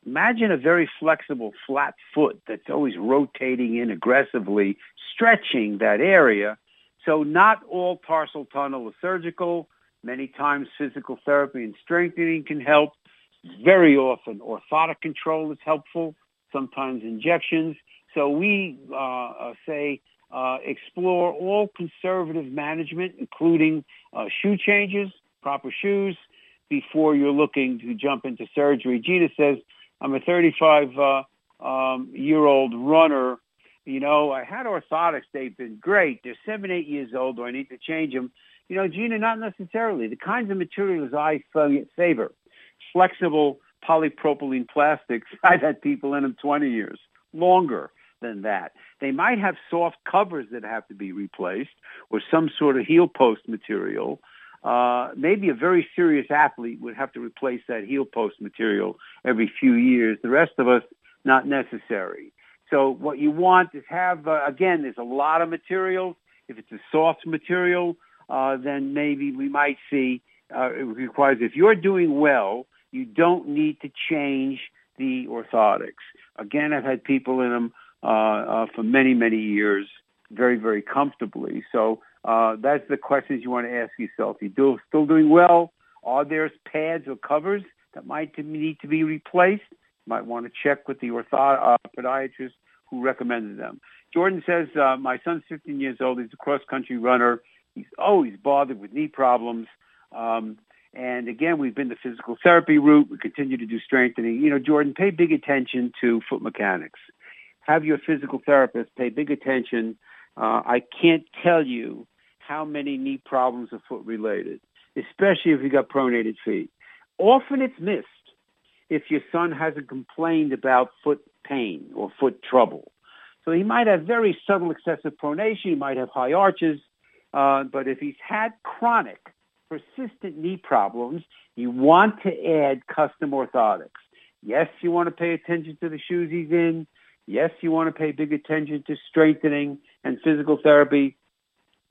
S2: Imagine a very flexible flat foot that's always rotating in aggressively, stretching that area. So not all tarsal tunnel is surgical. Many times physical therapy and strengthening can help. Very often orthotic control is helpful, sometimes injections. So we uh, uh say uh, explore all conservative management, including uh, shoe changes, proper shoes, before you're looking to jump into surgery. Gina says, I'm a 35 uh, um, year old runner. You know, I had orthotics. They've been great. They're seven, eight years old. Do I need to change them? You know, Gina, not necessarily. The kinds of materials I favor, flexible polypropylene plastics, I've had people in them 20 years, longer than that. They might have soft covers that have to be replaced or some sort of heel post material. Uh, maybe a very serious athlete would have to replace that heel post material every few years. The rest of us, not necessary. So what you want is have, uh, again, there's a lot of materials. If it's a soft material, uh, then maybe we might see uh, it requires, if you're doing well, you don't need to change the orthotics. Again, I've had people in them uh, uh, for many, many years very, very comfortably. So uh, that's the questions you want to ask yourself. You do, still doing well? Are there pads or covers that might need to be replaced? You might want to check with the ortho- uh, podiatrist who recommended them. Jordan says, uh, my son's 15 years old. He's a cross-country runner. He's always bothered with knee problems. Um, and again, we've been the physical therapy route. We continue to do strengthening. You know, Jordan, pay big attention to foot mechanics. Have your physical therapist pay big attention. Uh, I can't tell you how many knee problems are foot related, especially if you've got pronated feet. Often it's missed if your son hasn't complained about foot pain or foot trouble. So he might have very subtle excessive pronation. He might have high arches. Uh, but if he's had chronic, persistent knee problems, you want to add custom orthotics. Yes, you want to pay attention to the shoes he's in. Yes, you want to pay big attention to strengthening and physical therapy,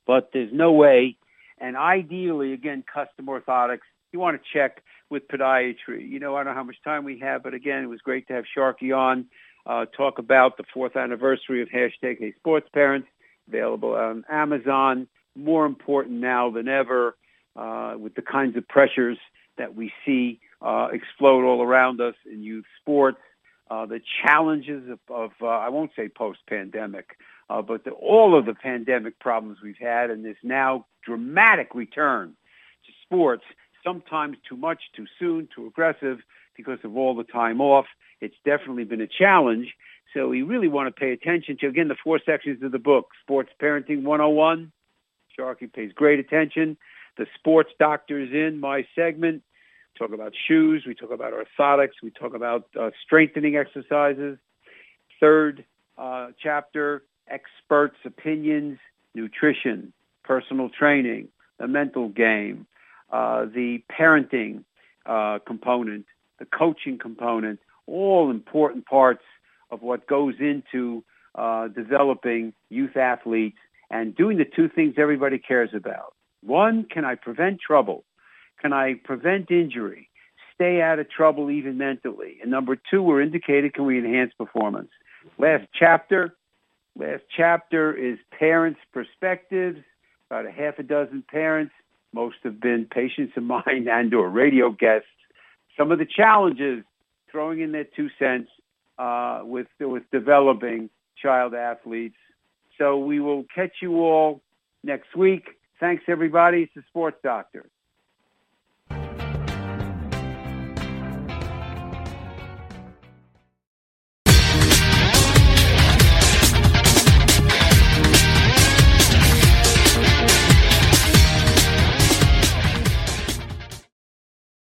S2: but there's no way. And ideally, again, custom orthotics, you want to check with podiatry. You know, I don't know how much time we have, but again, it was great to have Sharkie on, uh, talk about the fourth anniversary of hashtag Hey Sports Parents, available on Amazon. More important now than ever uh, with the kinds of pressures that we see uh, explode all around us in youth sports, uh, the challenges of, of uh, I won't say post-pandemic, uh, but the, all of the pandemic problems we've had and this now dramatic return to sports, sometimes too much, too soon, too aggressive because of all the time off. It's definitely been a challenge. So we really want to pay attention to, again, the four sections of the book, Sports Parenting 101. Sharkie pays great attention. The sports doctors in my segment talk about shoes. We talk about orthotics. We talk about uh, strengthening exercises. Third uh, chapter, experts' opinions, nutrition, personal training, the mental game, uh, the parenting uh, component, the coaching component, all important parts of what goes into uh, developing youth athletes and doing the two things everybody cares about. One, can I prevent trouble? Can I prevent injury? Stay out of trouble even mentally. And number two, we're indicated, can we enhance performance? Last chapter, last chapter is parents' perspectives. About a half a dozen parents. Most have been patients of mine and or radio guests. Some of the challenges, throwing in their two cents uh, with, with developing child athletes. So we will catch you all next week. Thanks, everybody. It's the Sports Doctor.